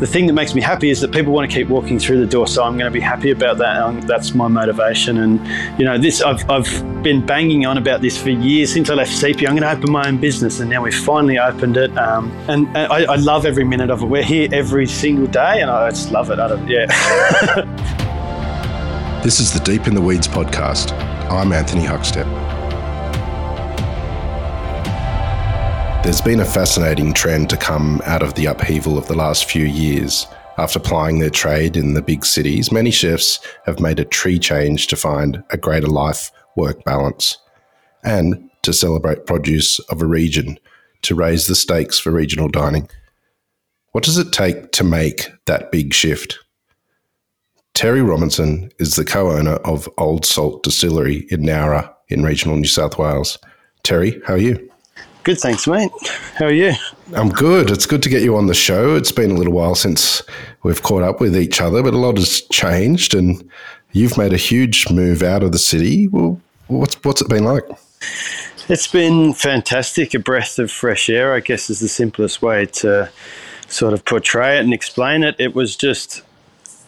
the thing that makes me happy is that people want to keep walking through the door. So I'm going to be happy about that. That's my motivation. And you know, this I've, I've been banging on about this for years since I left Sepia. I'm going to open my own business, and now we've finally opened it. Um, and, and I, I, love every minute of it. We're here every single day, and I just love it. I don't, yeah. this is the Deep in the Weeds podcast. I'm Anthony Huckstep. There's been a fascinating trend to come out of the upheaval of the last few years. After plying their trade in the big cities, many chefs have made a tree change to find a greater life work balance and to celebrate produce of a region to raise the stakes for regional dining. What does it take to make that big shift? Terry Robinson is the co owner of Old Salt Distillery in Nowra in regional New South Wales. Terry, how are you? Good, thanks, mate. How are you? I'm good. It's good to get you on the show. It's been a little while since we've caught up with each other, but a lot has changed, and you've made a huge move out of the city. Well, what's what's it been like? It's been fantastic. A breath of fresh air, I guess, is the simplest way to sort of portray it and explain it. It was just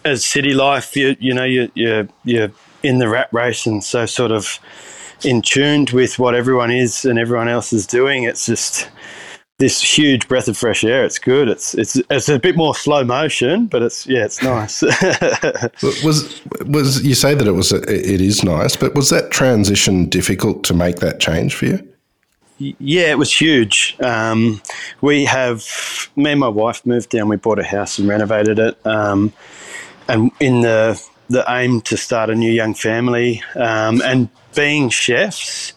as city life, you you know, you you you're in the rat race, and so sort of in tuned with what everyone is and everyone else is doing. It's just this huge breath of fresh air. It's good. It's it's it's a bit more slow motion, but it's yeah, it's nice. was was you say that it was a, it is nice, but was that transition difficult to make that change for you? Yeah, it was huge. Um, we have me and my wife moved down. We bought a house and renovated it, um, and in the the aim to start a new young family um, and being chefs,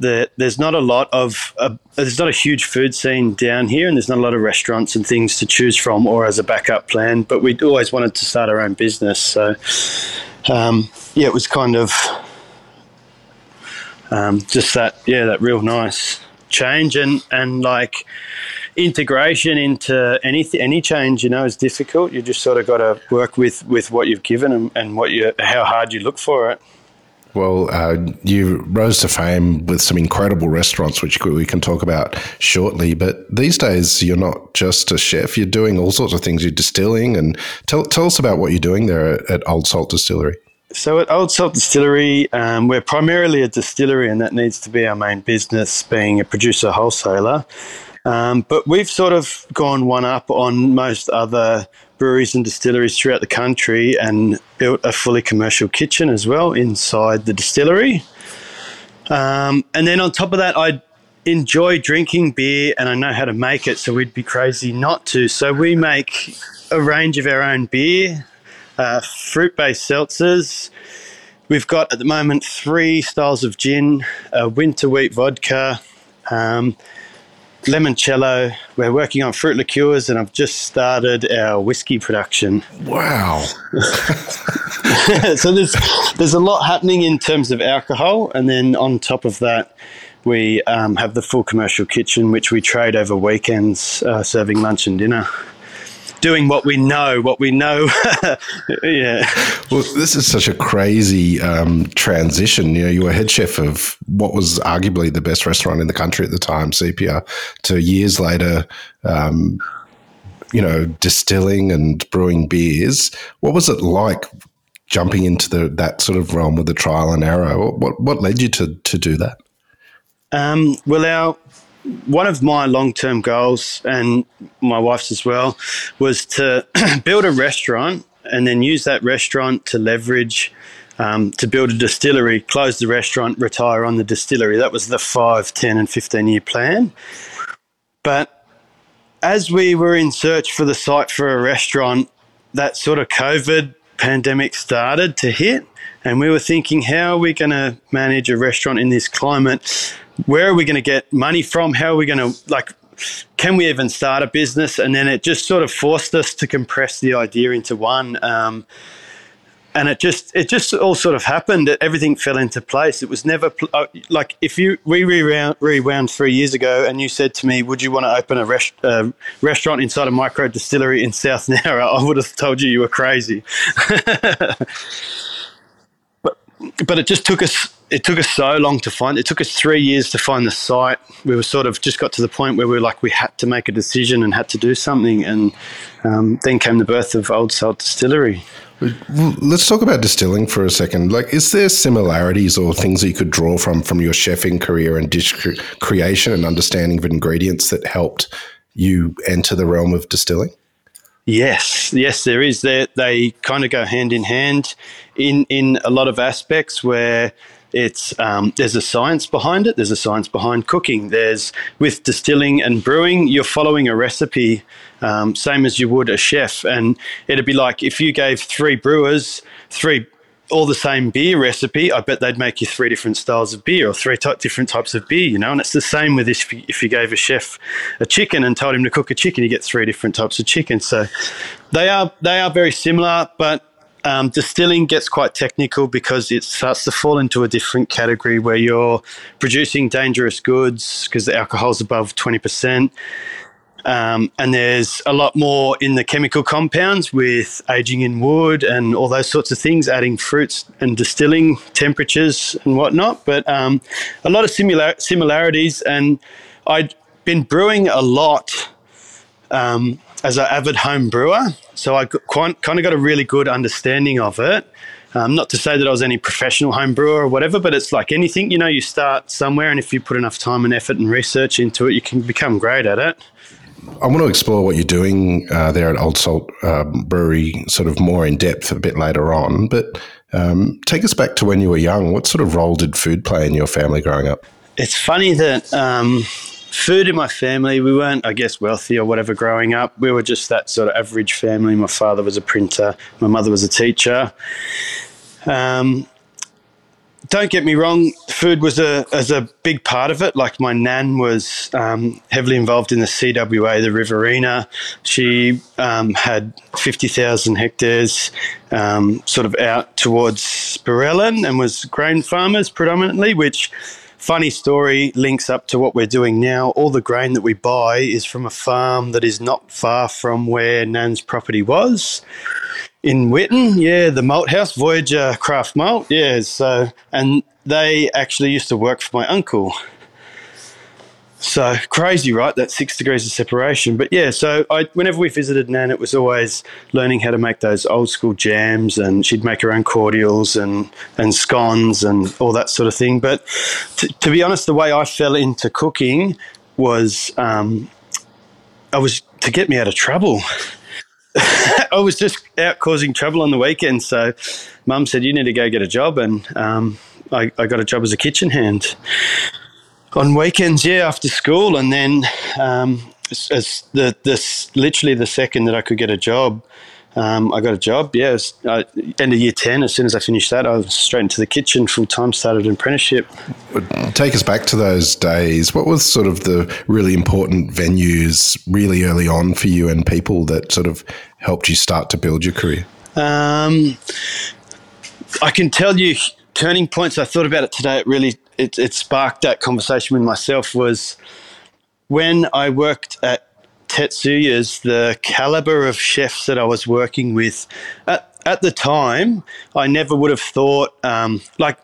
the, there's not a lot of uh, there's not a huge food scene down here, and there's not a lot of restaurants and things to choose from or as a backup plan. But we always wanted to start our own business, so um, yeah, it was kind of um, just that yeah that real nice change and and like integration into anything any change you know is difficult you just sort of got to work with with what you've given and, and what you how hard you look for it well, uh, you rose to fame with some incredible restaurants, which we can talk about shortly. But these days, you're not just a chef; you're doing all sorts of things. You're distilling, and tell tell us about what you're doing there at, at Old Salt Distillery. So at Old Salt Distillery, um, we're primarily a distillery, and that needs to be our main business, being a producer wholesaler. Um, but we've sort of gone one up on most other breweries and distilleries throughout the country and built a fully commercial kitchen as well inside the distillery. Um, and then on top of that, I enjoy drinking beer and I know how to make it, so we'd be crazy not to. So we make a range of our own beer, uh, fruit based seltzers. We've got at the moment three styles of gin, a winter wheat vodka, um, limoncello. We're working on fruit liqueurs, and I've just started our whiskey production. Wow! so there's there's a lot happening in terms of alcohol, and then on top of that, we um, have the full commercial kitchen, which we trade over weekends, uh, serving lunch and dinner doing what we know, what we know. yeah. Well, this is such a crazy um, transition. You know, you were head chef of what was arguably the best restaurant in the country at the time, Sepia, to years later, um, you know, distilling and brewing beers. What was it like jumping into the, that sort of realm with the trial and error? What, what led you to, to do that? Um, well, our one of my long term goals, and my wife's as well, was to build a restaurant and then use that restaurant to leverage. Um, to build a distillery, close the restaurant, retire on the distillery. That was the 5, 10, and 15 year plan. But as we were in search for the site for a restaurant, that sort of COVID pandemic started to hit. And we were thinking, how are we going to manage a restaurant in this climate? where are we going to get money from? How are we going to like? Can we even start a business? And then it just sort of forced us to compress the idea into one. Um, and it just it just all sort of happened. Everything fell into place. It was never uh, like if you we rewound, rewound three years ago, and you said to me, "Would you want to open a uh, restaurant inside a micro distillery in South Nowra?" I would have told you you were crazy. but it just took us it took us so long to find. It took us three years to find the site. We were sort of just got to the point where we were like we had to make a decision and had to do something, and um, then came the birth of Old Salt Distillery. Let's talk about distilling for a second. Like, is there similarities or things that you could draw from from your chefing career and dish creation and understanding of ingredients that helped you enter the realm of distilling? Yes, yes, there is. They they kind of go hand in hand in in a lot of aspects where it's um, there's a science behind it. There's a science behind cooking. There's with distilling and brewing, you're following a recipe, um, same as you would a chef. And it'd be like if you gave three brewers three all the same beer recipe, I bet they'd make you three different styles of beer or three different types of beer, you know. And it's the same with if you, if you gave a chef a chicken and told him to cook a chicken, you get three different types of chicken. So they are they are very similar, but um, distilling gets quite technical because it starts to fall into a different category where you're producing dangerous goods because the alcohol's above 20%. Um, and there's a lot more in the chemical compounds with aging in wood and all those sorts of things, adding fruits and distilling temperatures and whatnot. But um, a lot of similar- similarities. And I'd been brewing a lot um, as an avid home brewer. So I quite, kind of got a really good understanding of it. Um, not to say that I was any professional home brewer or whatever, but it's like anything, you know, you start somewhere, and if you put enough time and effort and research into it, you can become great at it. I want to explore what you're doing uh, there at Old Salt um, Brewery sort of more in depth a bit later on, but um, take us back to when you were young. What sort of role did food play in your family growing up? It's funny that um, food in my family, we weren't, I guess, wealthy or whatever growing up. We were just that sort of average family. My father was a printer, my mother was a teacher. Um, don't get me wrong, food was a as a big part of it. Like my nan was um, heavily involved in the CWA, the Riverina. She um, had fifty thousand hectares, um, sort of out towards Sparellan, and was grain farmers predominantly, which funny story links up to what we're doing now. All the grain that we buy is from a farm that is not far from where Nan's property was in Whitton. Yeah, the malt house, Voyager Craft Malt. Yeah, so and they actually used to work for my uncle. So crazy, right? That six degrees of separation. But yeah, so I, whenever we visited Nan, it was always learning how to make those old school jams, and she'd make her own cordials and and scones and all that sort of thing. But t- to be honest, the way I fell into cooking was um, I was to get me out of trouble. I was just out causing trouble on the weekend. So, Mum said, "You need to go get a job," and um, I, I got a job as a kitchen hand on weekends, yeah, after school, and then um, as, the this literally the second that I could get a job, um, I got a job. Yeah, was, uh, end of year ten. As soon as I finished that, I was straight into the kitchen full time. Started an apprenticeship. Take us back to those days. What was sort of the really important venues really early on for you and people that sort of helped you start to build your career? Um, I can tell you turning points. I thought about it today. It really it, it sparked that conversation with myself. Was when I worked at Tetsuya's, the caliber of chefs that I was working with at, at the time, I never would have thought um, like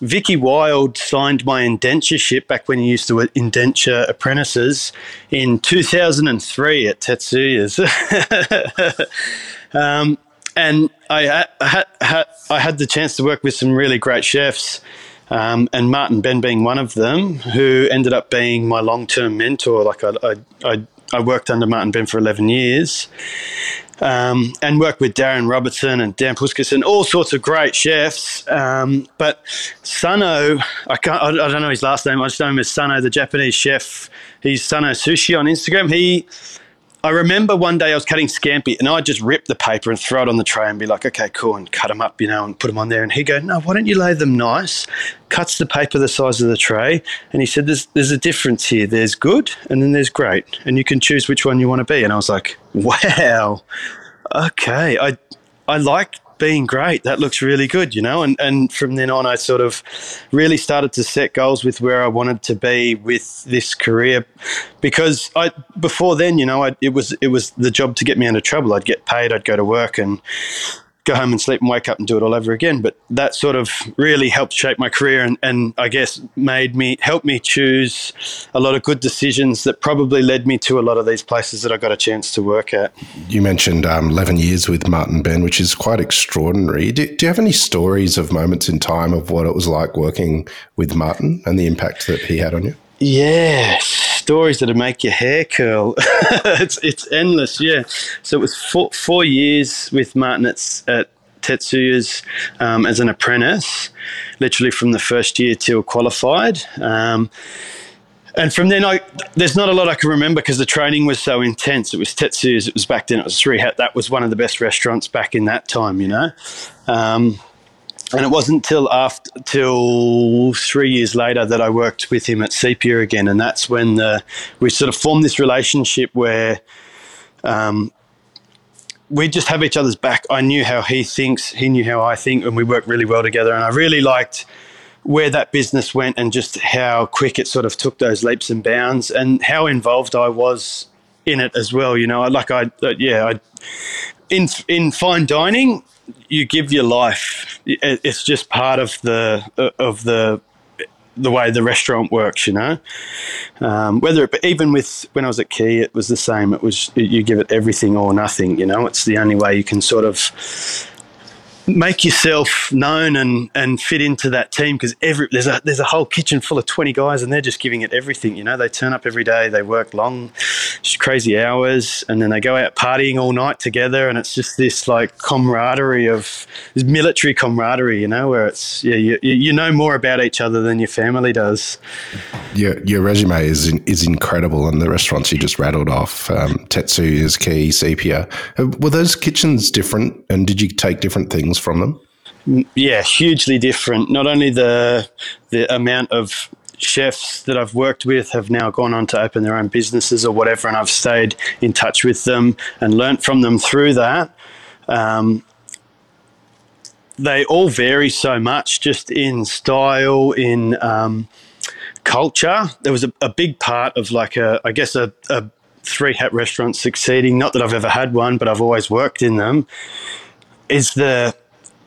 Vicki Wild signed my indentureship back when he used to indenture apprentices in 2003 at Tetsuya's. um, and I I had the chance to work with some really great chefs, um, and Martin Benn being one of them, who ended up being my long term mentor. Like I, I, I, worked under Martin Benn for 11 years. Um, and worked with Darren Robertson and Dan Puskas and all sorts of great chefs. Um, but Sano, I, can't, I, I don't know his last name. I just know him as Sano, the Japanese chef. He's Sano Sushi on Instagram. He I remember one day I was cutting scampi and I'd just rip the paper and throw it on the tray and be like, okay, cool, and cut them up, you know, and put them on there. And he'd go, no, why don't you lay them nice? Cuts the paper the size of the tray. And he said, there's, there's a difference here. There's good and then there's great. And you can choose which one you want to be. And I was like, wow, okay. I, I like being great. That looks really good, you know. And and from then on, I sort of really started to set goals with where I wanted to be with this career, because I before then, you know, I, it was it was the job to get me out of trouble. I'd get paid, I'd go to work, and go home and sleep and wake up and do it all over again. But that sort of really helped shape my career and, and I guess made me help me choose a lot of good decisions that probably led me to a lot of these places that I got a chance to work at. You mentioned um, 11 years with Martin Benn, which is quite extraordinary. Do, do you have any stories of moments in time of what it was like working with Martin and the impact that he had on you? Yeah, stories that make your hair curl. it's it's endless. Yeah. So it was four, four years with Martin at, at Tetsuya's um, as an apprentice, literally from the first year till qualified. Um, and from then, I there's not a lot I can remember because the training was so intense. It was Tetsuya's. It was back then. It was three hat. That was one of the best restaurants back in that time. You know. Um, and it wasn't till after till three years later that I worked with him at Sepia again, and that's when the, we sort of formed this relationship where um, we just have each other's back. I knew how he thinks, he knew how I think, and we worked really well together. And I really liked where that business went and just how quick it sort of took those leaps and bounds, and how involved I was in it as well. You know, like I, yeah, I in in fine dining you give your life. It's just part of the of the the way the restaurant works, you know. Um, whether it, even with when I was at Quay, it was the same. It was you give it everything or nothing, you know. It's the only way you can sort of make yourself known and, and fit into that team because every there's a there's a whole kitchen full of 20 guys and they're just giving it everything you know? They turn up every day they work long crazy hours and then they go out partying all night together and it's just this like camaraderie of military camaraderie you know? Where it's yeah you, you know more about each other than your family does. Your your resume is is incredible and the restaurants you just rattled off um, is Quay Sepia. Uh, were those kitchens different and did you take different things from them? Yeah, hugely different. Not only the the amount of chefs that I've worked with have now gone on to open their own businesses or whatever, and I've stayed in touch with them and learnt from them through that. Um, they all vary so much, just in style, in um, culture. There was a, a, big part of like a, I guess a, a three hat restaurant succeeding. Not that I've ever had one, but I've always worked in them is the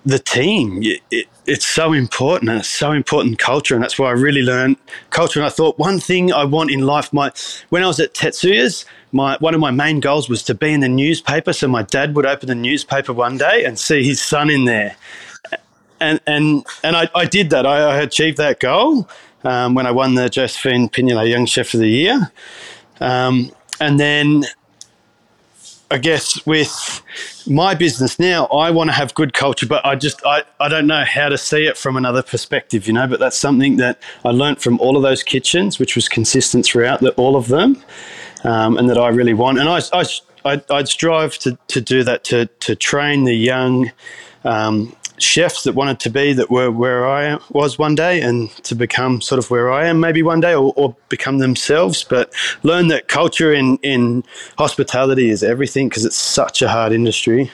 the team. It, it, it's so important and it's so important culture. And that's why I really learned culture. And I thought one thing I want in life, my when I was at Tetsuya's, my one of my main goals was to be in the newspaper. So my dad would open the newspaper one day and see his son in there. And and and I, I did that. I, I achieved that goal um, when I won the Josephine Pignolet Young Chef of the Year. Um, and then I guess with my business now, I want to have good culture, but I just I, I don't know how to see it from another perspective, you know. But that's something that I learnt from all of those kitchens, which was consistent throughout the, all of them, um, and that I really want. And I, I I'd strive to, to do that to to train the young um, chefs that wanted to be that were where I was one day and to become sort of where I am maybe one day or, or become themselves. But learn that culture in, in hospitality is everything because it's such a hard industry.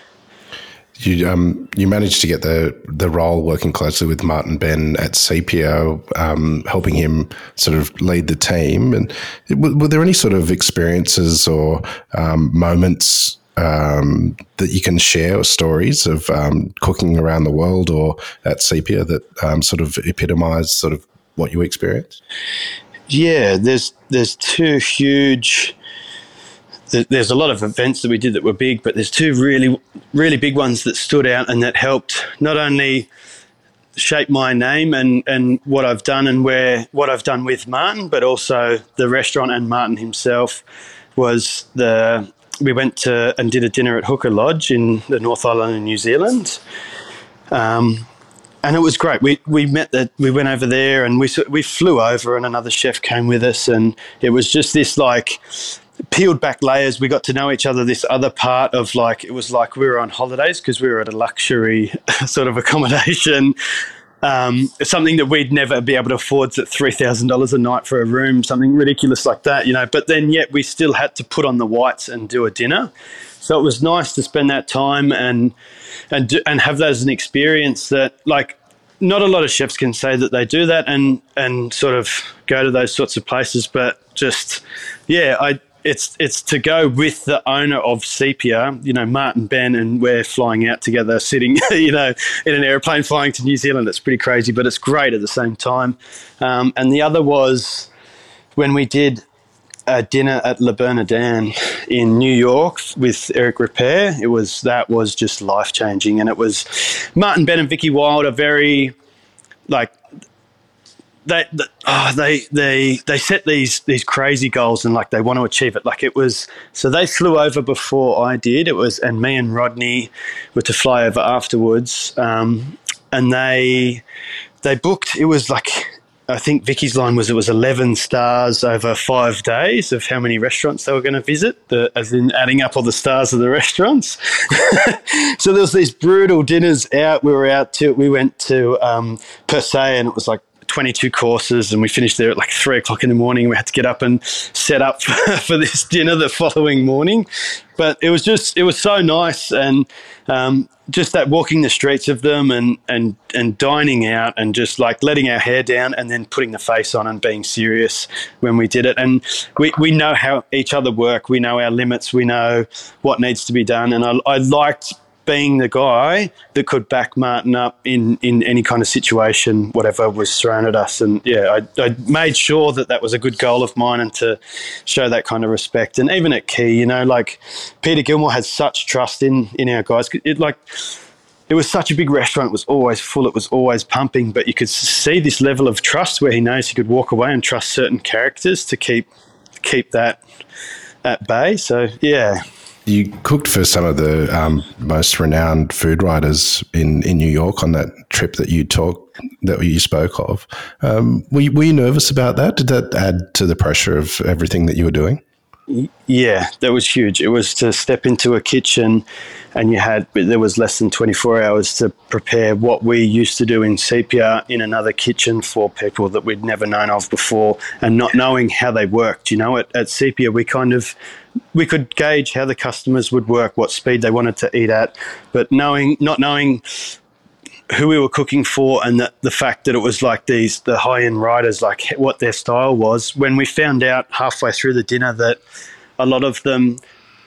You um, you managed to get the the role working closely with Martin Benn at Sepia, um, helping him sort of lead the team. And were, were there any sort of experiences or um, moments um, that you can share stories of um, cooking around the world or at Sepia that um, sort of epitomise sort of what you experienced? Yeah, there's there's two huge. There's a lot of events that we did that were big, but there's two really really big ones that stood out and that helped not only shape my name and, and what I've done and where what I've done with Martin, but also the restaurant and Martin himself was the we went to and did a dinner at Huka Lodge in the North Island of New Zealand. Um, and it was great. We we met that we went over there and we we flew over and another chef came with us and it was just this like peeled back layers. We got to know each other. This other part of like it was like we were on holidays because we were at a luxury sort of accommodation um, something that we'd never be able to afford at three thousand dollars a night for a room, something ridiculous like that, you know. But then yet we still had to put on the whites and do a dinner. So it was nice to spend that time and and do, and have that as an experience that like not a lot of chefs can say that they do that and and sort of go to those sorts of places. But just yeah, I it's it's to go with the owner of Sepia, you know, Martin Benn, and we're flying out together, sitting, you know, in an airplane flying to New Zealand. It's pretty crazy, but it's great at the same time. Um, and the other was when we did a dinner at Le Bernardin in New York with Eric Ripert. It was that was just life changing, and it was Martin Benn and Vicki Wild are very like they, they, oh, they they they set these these crazy goals and like they want to achieve it. Like it was so they flew over before I did. It was and me and Rodney were to fly over afterwards. Um, and they they booked. It was like I think Vicki's line was it was 11 stars over five days of how many restaurants they were going to visit, the, as in adding up all the stars of the restaurants. so there was these brutal dinners out. We were out to, we went to um, Per Se and it was like 22 courses and we finished there at like three o'clock in the morning. We had to get up and set up for this dinner the following morning. But it was just, it was so nice. And um, just that walking the streets of them and, and, and dining out and just like letting our hair down and then putting the face on and being serious when we did it. And we, we know how each other work. We know our limits. We know what needs to be done. And I, I liked being the guy that could back Martin up in, in any kind of situation, whatever was thrown at us. And yeah, I, I, made sure that that was a good goal of mine and to show that kind of respect. And even at Quay, you know, like Peter Gilmore has such trust in, in our guys. It like, it was such a big restaurant. It was always full. It was always pumping. But you could see this level of trust where he knows he could walk away and trust certain characters to keep keep that at bay. So yeah, you cooked for some of the um, most renowned food writers in, in New York on that trip that you talk that you spoke of. Um, were, you, were you nervous about that? Did that add to the pressure of everything that you were doing? Yeah, that was huge. It was to step into a kitchen, and you had there was less than twenty four hours to prepare what we used to do in Sepia in another kitchen for people that we'd never known of before, and not knowing how they worked. You know, at, at Sepia we kind of we could gauge how the customers would work, what speed they wanted to eat at, but knowing not knowing who we were cooking for and the, the fact that it was like these the high end writers like what their style was. When we found out halfway through the dinner that a lot of them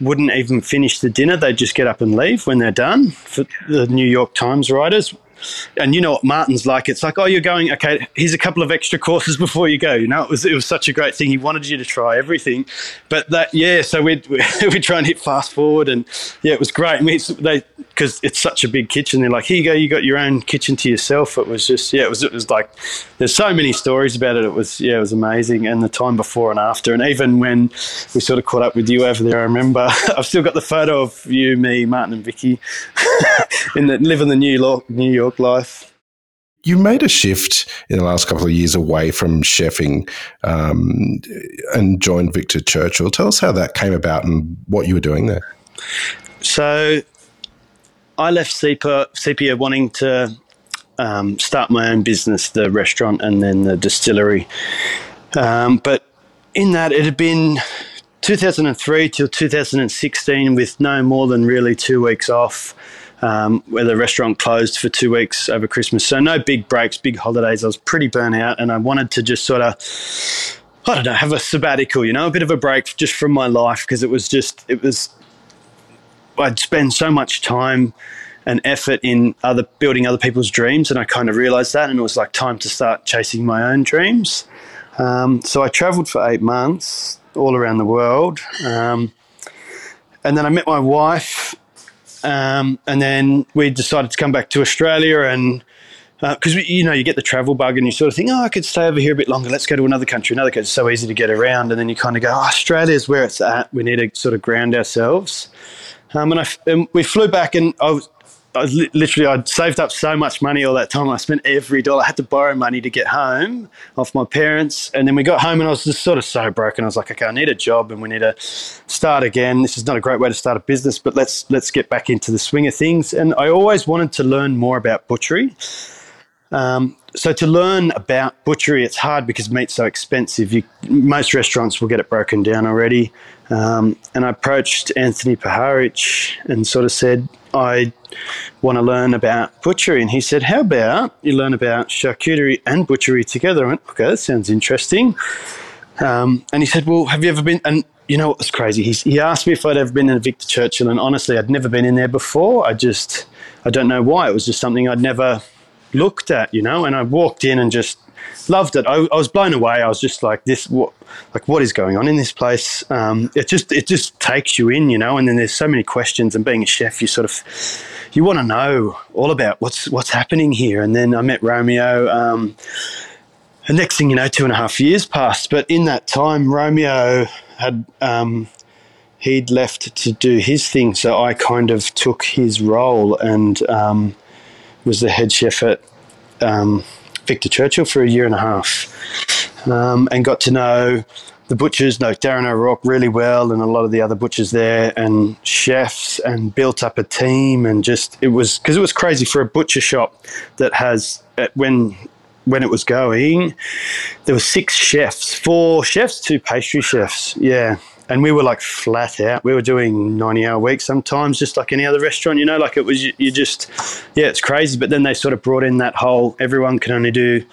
wouldn't even finish the dinner they'd just get up and leave when they're done for the new york times writers and you know what Martin's like. It's like, oh, you're going. Okay, here's a couple of extra courses before you go. You know, it was it was such a great thing. He wanted you to try everything, but that yeah. So we we try and hit fast forward, and yeah, it was great. They because it's such a big kitchen. They're like, here you go, you got your own kitchen to yourself. It was just yeah, it was it was like there's so many stories about it. It was yeah, it was amazing, and the time before and after, and even when we sort of caught up with you over there, I remember I've still got the photo of you, me, Martin, and Vicki in the living the New York New York life. You made a shift in the last couple of years away from chefing um, and joined Victor Churchill. Tell us how that came about and what you were doing there. So, I left Sepia wanting to um, start my own business, the restaurant and then the distillery. Um, but in that, it had been 2003 till 2016 with no more than really two weeks off um, where the restaurant closed for two weeks over Christmas. So no big breaks, big holidays. I was pretty burnt out, and I wanted to just sort of. I don't know, have a sabbatical, you know, a bit of a break just from my life because it was just, it was, I'd spend so much time and effort in other building other people's dreams, and I kind of realized that, and it was like time to start chasing my own dreams. Um, so I traveled for eight months all around the world, um, and then I met my wife um, and then we decided to come back to Australia and because uh, you know you get the travel bug and you sort of think, oh, I could stay over here a bit longer. Let's go to another country. Another country. It's so easy to get around, and then you kind of go, oh, Australia's where it's at. We need to sort of ground ourselves. Um, and, and we flew back, and I was I literally I'd saved up so much money all that time. I spent every dollar. I had to borrow money to get home off my parents, and then we got home, and I was just sort of so broken. I was like, okay, I need a job, and we need to start again. This is not a great way to start a business, but let's let's get back into the swing of things. And I always wanted to learn more about butchery. Um, so to learn about butchery, it's hard because meat's so expensive. You, most restaurants will get it broken down already. Um, and I approached Anthony Puharich and sort of said, I want to learn about butchery. And he said, How about you learn about charcuterie and butchery together? I went, Okay, that sounds interesting. Um, and he said, Well, have you ever been? And you know what was crazy? He, he asked me if I'd ever been in Victor Churchill, and honestly, I'd never been in there before. I just, I don't know why. It was just something I'd never looked at, you know. And I walked in and just loved it. I, I was blown away. I was just like, this, what, like, what is going on in this place? Um, it just, it just takes you in, you know. And then there's so many questions. And being a chef, you sort of, you want to know all about what's what's happening here. And then I met Romeo. Um, the next thing you know, two and a half years passed. But in that time, Romeo had um, he'd left to do his thing, so I kind of took his role and um, was the head chef at um, Victor Churchill for a year and a half, um, and got to know the butchers, know Darren O'Rourke really well, and a lot of the other butchers there, and chefs, and built up a team, and just it was because it was crazy for a butcher shop that has uh, when when it was going, there were six chefs, four chefs, two pastry chefs. Yeah. And we were like flat out. We were doing 90 hour weeks sometimes, just like any other restaurant, you know, like it was, you just, yeah, it's crazy. But then they sort of brought in that whole everyone can only do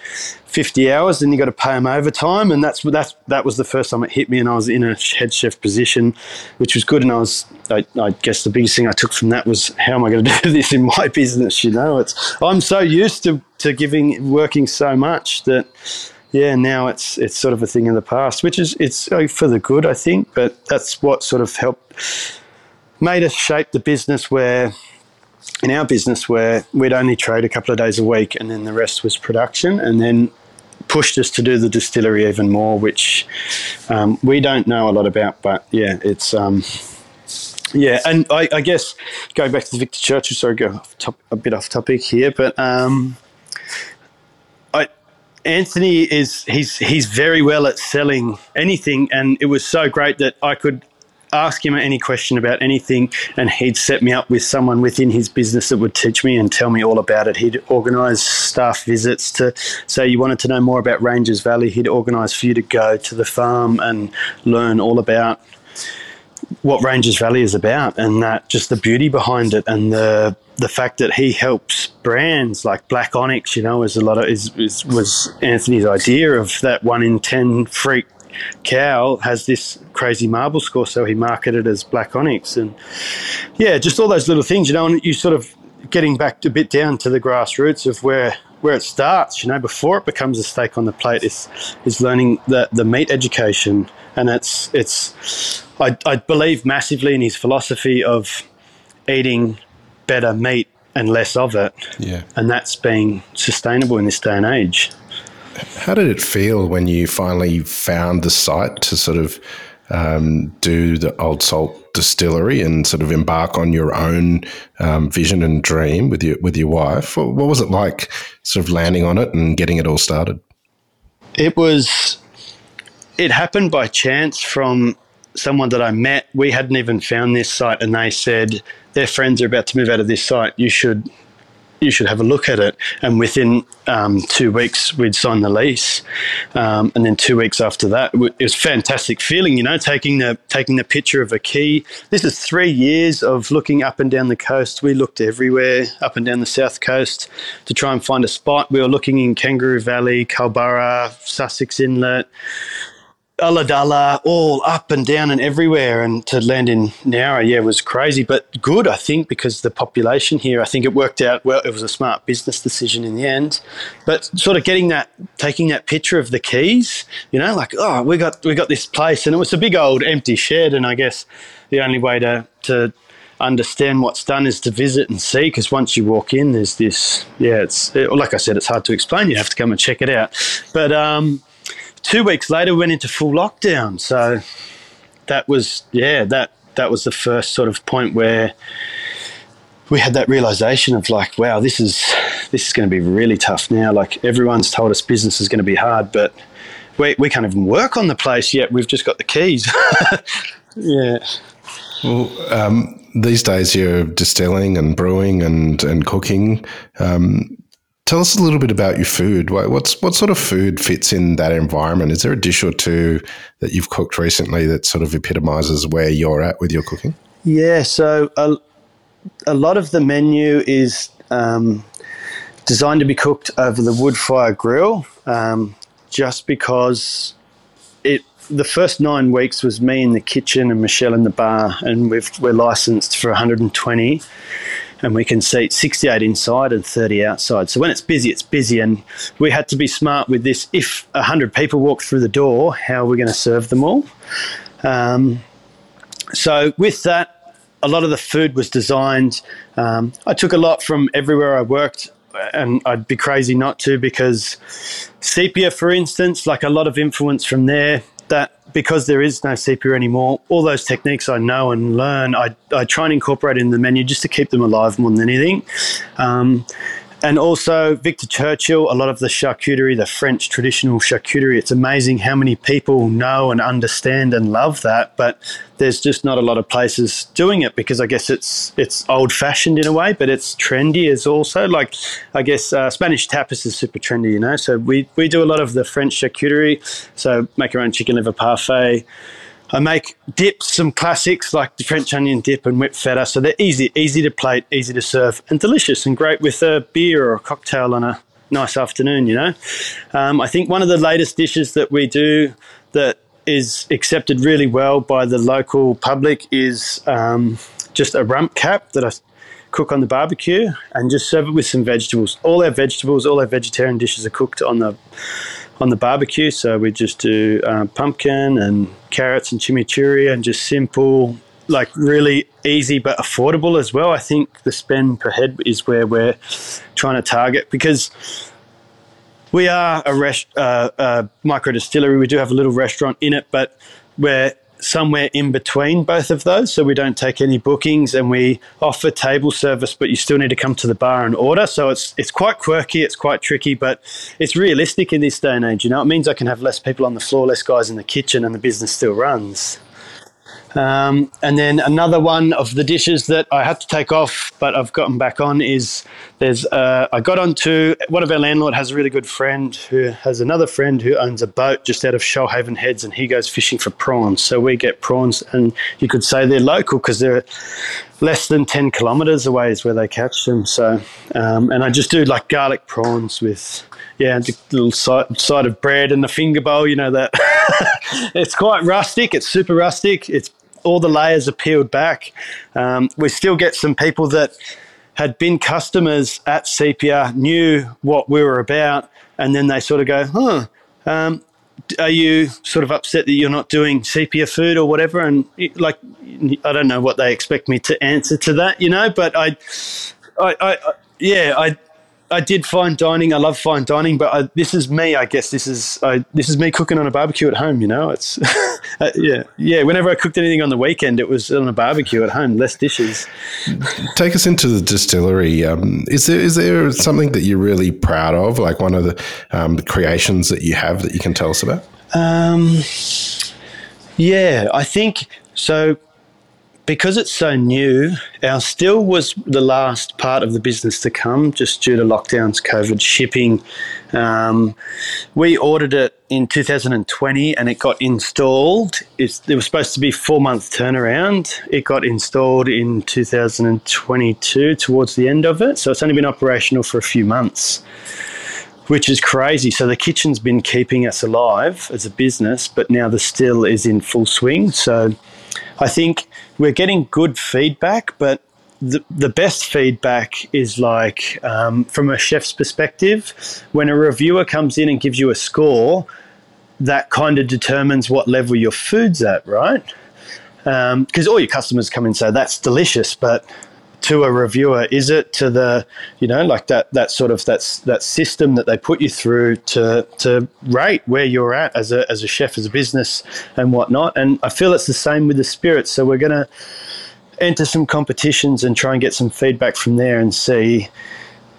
50 hours, then you got to pay them overtime. And that's, that's, that was the first time it hit me. And I was in a head chef position, which was good. And I was, I, I guess the biggest thing I took from that was how am I going to do this in my business? You know, it's, I'm so used to to giving working so much that yeah now it's it's sort of a thing in the past which is it's uh, for the good i think but that's what sort of helped made us shape the business where in our business where we'd only trade a couple of days a week and then the rest was production and then pushed us to do the distillery even more which um, we don't know a lot about but yeah it's um, yeah, and I, I, guess going back to the Victor Churchill, sorry, go top, a bit off topic here, but um, Anthony is he's he's very well at selling anything, and it was so great that I could ask him any question about anything, and he'd set me up with someone within his business that would teach me and tell me all about it. He'd organise staff visits to say you wanted to know more about Rangers Valley. He'd organise for you to go to the farm and learn all about what Rangers Valley is about, and that just the beauty behind it, and the the fact that he helps brands like Black Onyx, you know, is a lot of is, is was Anthony's idea of that one in ten freak cow has this crazy marble score, so he marketed as Black Onyx, and yeah, just all those little things, you know, and you sort of getting back a bit down to the grassroots of where where it starts, you know, before it becomes a steak on the plate is is learning the the meat education, and it's it's I, I believe massively in his philosophy of eating better meat and less of it. Yeah. And that's being sustainable in this day and age. How did it feel when you finally found the site to sort of um, do the Old Salt distillery and sort of embark on your own um, vision and dream with your with your wife? What, what was it like, sort of landing on it and getting it all started? It was. It happened by chance from someone that I met. We hadn't even found this site, and they said their friends are about to move out of this site. You should you should have a look at it. And within um, two weeks, we'd signed the lease. Um, and then two weeks after that, it was fantastic feeling, you know, taking the taking the picture of a key. This is three years of looking up and down the coast. We looked everywhere, up and down the south coast, to try and find a spot. We were looking in Kangaroo Valley, Culburra, Sussex Inlet. Ulladulla, all up and down and everywhere. And to land in Nowra, yeah, was crazy, but good, I think, because the population here, I think it worked out well. It was a smart business decision in the end. But sort of getting that, taking that picture of the keys, you know, like, oh, we got we got this place, and it was a big old empty shed. And I guess the only way to to understand what's done is to visit and see because once you walk in there's this yeah it's it, like i said it's hard to explain you have to come and check it out but um two weeks later, we went into full lockdown. So that was, yeah, that that was the first sort of point where we had that realization of like, wow, this is this is going to be really tough now. Like everyone's told us business is going to be hard, but we, we can't even work on the place yet. We've just got the keys. yeah. Well, um, these days you're distilling and brewing and and cooking. Um, Tell us a little bit about your food. What's what sort of food fits in that environment? Is there a dish or two that you've cooked recently that sort of epitomizes where you're at with your cooking? Yeah, so a, a lot of the menu is um, designed to be cooked over the wood fire grill, um, just because it the first nine weeks was me in the kitchen and Michelle in the bar, and we've, we're licensed for 120 and we can seat 68 inside and 30 outside. So when it's busy, it's busy, and we had to be smart with this. If 100 people walk through the door, how are we going to serve them all? Um, so with that, a lot of the food was designed. Um, I took a lot from everywhere I worked, and I'd be crazy not to because sepia, for instance, like a lot of influence from there. That because there is no sepia anymore, all those techniques I know and learn, I, I try and incorporate in the menu just to keep them alive more than anything. Um, and also Victor Churchill, a lot of the charcuterie, the French traditional charcuterie. It's amazing how many people know and understand and love that, but there's just not a lot of places doing it because I guess it's it's old fashioned in a way, but it's trendy as also. Like I guess uh, Spanish tapas is super trendy, you know. So we we do a lot of the French charcuterie. So make our own chicken liver parfait. I make dips, some classics like the French onion dip and whipped feta. So they're easy, easy to plate, easy to serve, and delicious and great with a beer or a cocktail on a nice afternoon, you know. Um, I think one of the latest dishes that we do that is accepted really well by the local public is um, just a rump cap that I cook on the barbecue and just serve it with some vegetables. All our vegetables, all our vegetarian dishes are cooked on the on the barbecue. So we just do uh, pumpkin and carrots and chimichurri and just simple, like really easy but affordable as well. I think the spend per head is where we're trying to target because we are a, rest, uh, a micro distillery. We do have a little restaurant in it, but we're somewhere in between both of those. So we don't take any bookings and we offer table service, but you still need to come to the bar and order. So it's it's quite quirky, it's quite tricky, but it's realistic in this day and age. You know, it means I can have less people on the floor, less guys in the kitchen, and the business still runs. Um, and then another one of the dishes that I had to take off, but I've gotten back on is there's uh, I got onto one of our landlord has a really good friend who has another friend who owns a boat just out of Shoalhaven Heads, and he goes fishing for prawns. So we get prawns, and you could say they're local because they're less than ten kilometres away is where they catch them. So um, and I just do like garlic prawns with yeah, a little side, side of bread and the finger bowl. You know that it's quite rustic. It's super rustic. It's all the layers are peeled back. Um, we still get some people that had been customers at Sepia, knew what we were about, and then they sort of go, huh, um, are you sort of upset that you're not doing sepia food or whatever? And like, I don't know what they expect me to answer to that, you know, but I, I, I yeah, I, I did fine dining. I love fine dining, but I, this is me. I guess this is I, this is me cooking on a barbecue at home. You know, it's uh, yeah, yeah. Whenever I cooked anything on the weekend, it was on a barbecue at home, less dishes. Take us into the distillery. Um, is there is there something that you're really proud of, like one of the um, creations that you have that you can tell us about? Um, yeah, I think so because it's so new, our still was the last part of the business to come, just due to lockdowns, COVID, shipping. Um, we ordered it in 2020 and it got installed. It's, it was supposed to be four month turnaround. It got installed in 2022 towards the end of it. So it's only been operational for a few months which is crazy. So the kitchen's been keeping us alive as a business, but now the still is in full swing. So I think we're getting good feedback, but the, the best feedback is like um, from a chef's perspective, when a reviewer comes in and gives you a score, that kind of determines what level your food's at, right? Because um, all your customers come in and say, that's delicious, but to a reviewer is it to the you know like that that sort of that's that system that they put you through to to rate where you're at as a as a chef as a business and whatnot and i feel it's the same with the spirits so we're to enter some competitions and try and get some feedback from there and see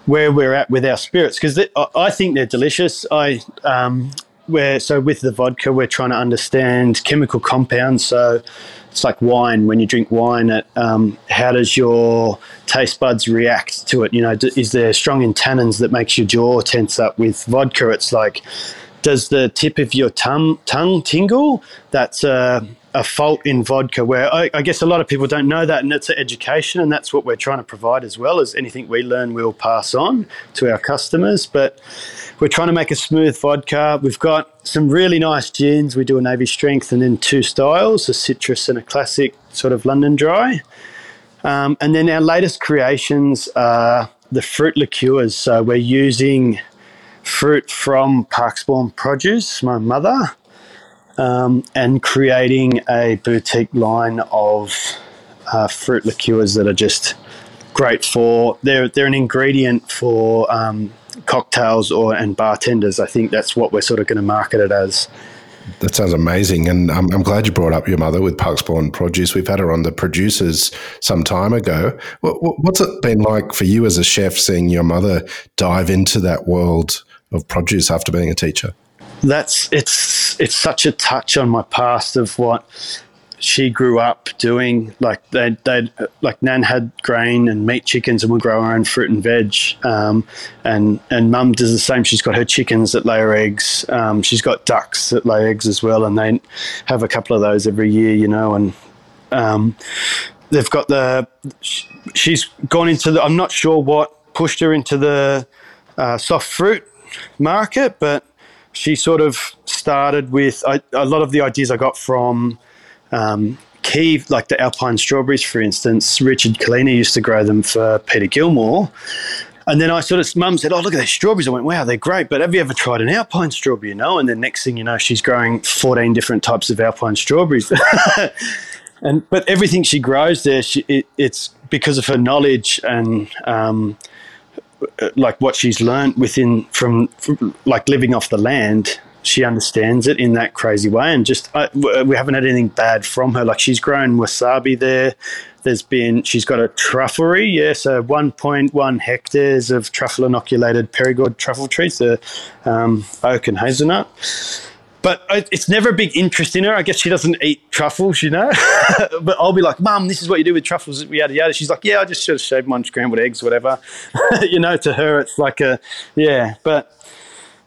where we're at with our spirits because I think they're delicious. I um, we're so with the vodka, we're trying to understand chemical compounds. So it's like wine. When you drink wine, it, um, how does your taste buds react to it? You know, is there strong in tannins that makes your jaw tense up? With vodka, it's like, does the tip of your tongue tongue tingle? That's a, a fault in vodka. Where I, I guess a lot of people don't know that, and it's an education, and that's what we're trying to provide as well as anything we learn, we'll pass on to our customers. But we're trying to make a smooth vodka. We've got some really nice gins. We do a Navy Strength and then two styles, a citrus and a classic sort of London Dry. Um, and then our latest creations are the fruit liqueurs. So we're using fruit from Parkspawn Produce, my mother, um, and creating a boutique line of uh, fruit liqueurs that are just great for. They're they're an ingredient for um, cocktails or and bartenders. I think that's what we're sort of going to market it as. That sounds amazing. And I'm, I'm glad you brought up your mother with Parkspawn Produce. We've had her on the producers some time ago. What, what's it been like for you as a chef seeing your mother dive into that world of produce after being a teacher? That's it's it's such a touch on my past of what she grew up doing like they they like Nan had grain and meat chickens and we grow our own fruit and veg um, and and Mum does the same. She's got her chickens that lay her eggs. Um, she's got ducks that lay eggs as well, and they have a couple of those every year, you know. And um, they've got the she's gone into the. I'm not sure what pushed her into the uh, soft fruit market, but she sort of started with I, a lot of the ideas I got from um, key, like the alpine strawberries, for instance. Richard Kalina used to grow them for Peter Gilmore. And then I sort of, mum said, Oh, look at those strawberries. I went, Wow, they're great. But have you ever tried an alpine strawberry? You know? And then next thing you know, she's growing 14 different types of alpine strawberries. and But everything she grows there, she, it, it's because of her knowledge and um, like what she's learned within from, from like living off the land she understands it in that crazy way. And just I, we haven't had anything bad from her. Like she's grown wasabi there. There's been she's got a trufflery, yeah, so 1.1 hectares of truffle inoculated Perigord truffle trees, the um, oak and hazelnut. But it's never a big interest in her. I guess she doesn't eat truffles, you know. but I'll be like, "Mum, this is what you do with truffles." Yada yada. She's like, "Yeah, I just sort of shave my scrambled eggs, whatever." you know, to her, it's like a yeah. But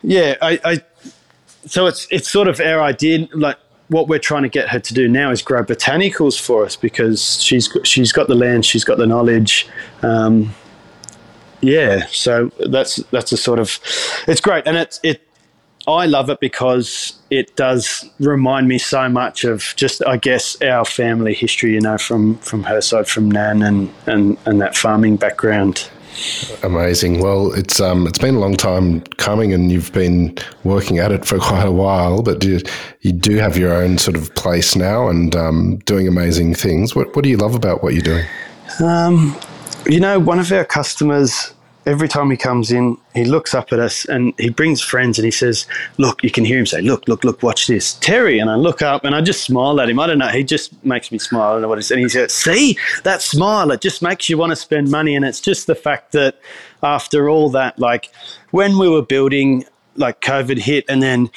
yeah, I, I so it's it's sort of our idea like what we're trying to get her to do now is grow botanicals for us because she's she's got the land, she's got the knowledge. Um, yeah, so that's that's a sort of it's great, and it's it. I love it because it does remind me so much of just I guess our family history, you know, from from her side, from Nan and and and that farming background. Amazing. Well, it's um, it's been a long time coming, and you've been working at it for quite a while. But you, you do have your own sort of place now, and um, doing amazing things. What What do you love about what you're doing? Um, you know, one of our customers every time he comes in, he looks up at us and he brings friends and he says, Look, you can hear him say, Look, look, look, watch this. Terry. And I look up and I just smile at him. I don't know. He just makes me smile. I don't know what he's And he says, See, that smile, it just makes you want to spend money. And it's just the fact that after all that, like when we were building, like COVID hit and then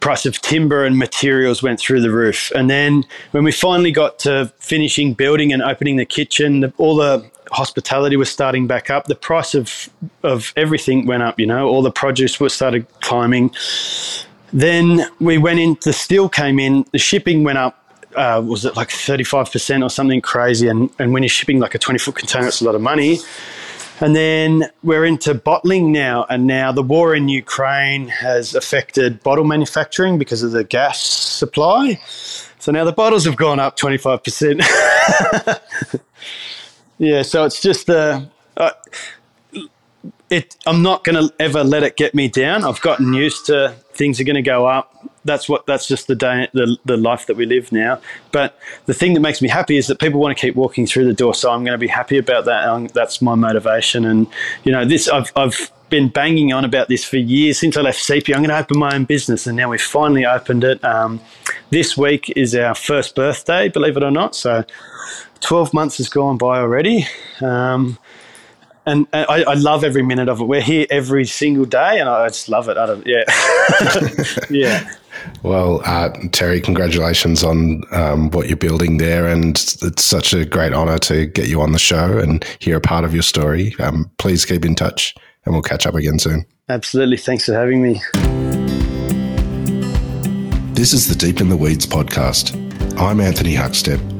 price of timber and materials went through the roof. And then when we finally got to finishing building and opening the kitchen, all the hospitality was starting back up. The price of of everything went up. You know, all the produce was started climbing. Then we went in. The steel came in. The shipping went up. Uh, was it like thirty five percent or something crazy? And and when you're shipping like a twenty foot container, it's a lot of money. And then we're into bottling now. And now the war in Ukraine has affected bottle manufacturing because of the gas supply. So now the bottles have gone up 25%. Yeah, so it's just the. Uh, it, I'm not going to ever let it get me down. I've gotten used to things are going to go up. That's what. That's just the day, the the life that we live now. But the thing that makes me happy is that people want to keep walking through the door. So I'm going to be happy about that. And that's my motivation. And you know, this I've I've been banging on about this for years since I left Sepia. I'm going to open my own business, and now we've finally opened it. Um, this week is our first birthday, believe it or not. So 12 months has gone by already. Um, and, and I, I, love every minute of it. We're here every single day, and I just love it. I don't, yeah, yeah. Well, uh, Terry, congratulations on um, what you're building there, and it's such a great honour to get you on the show and hear a part of your story. Um, please keep in touch, and we'll catch up again soon. Absolutely. Thanks for having me. This is the Deep in the Weeds podcast. I'm Anthony Huckstep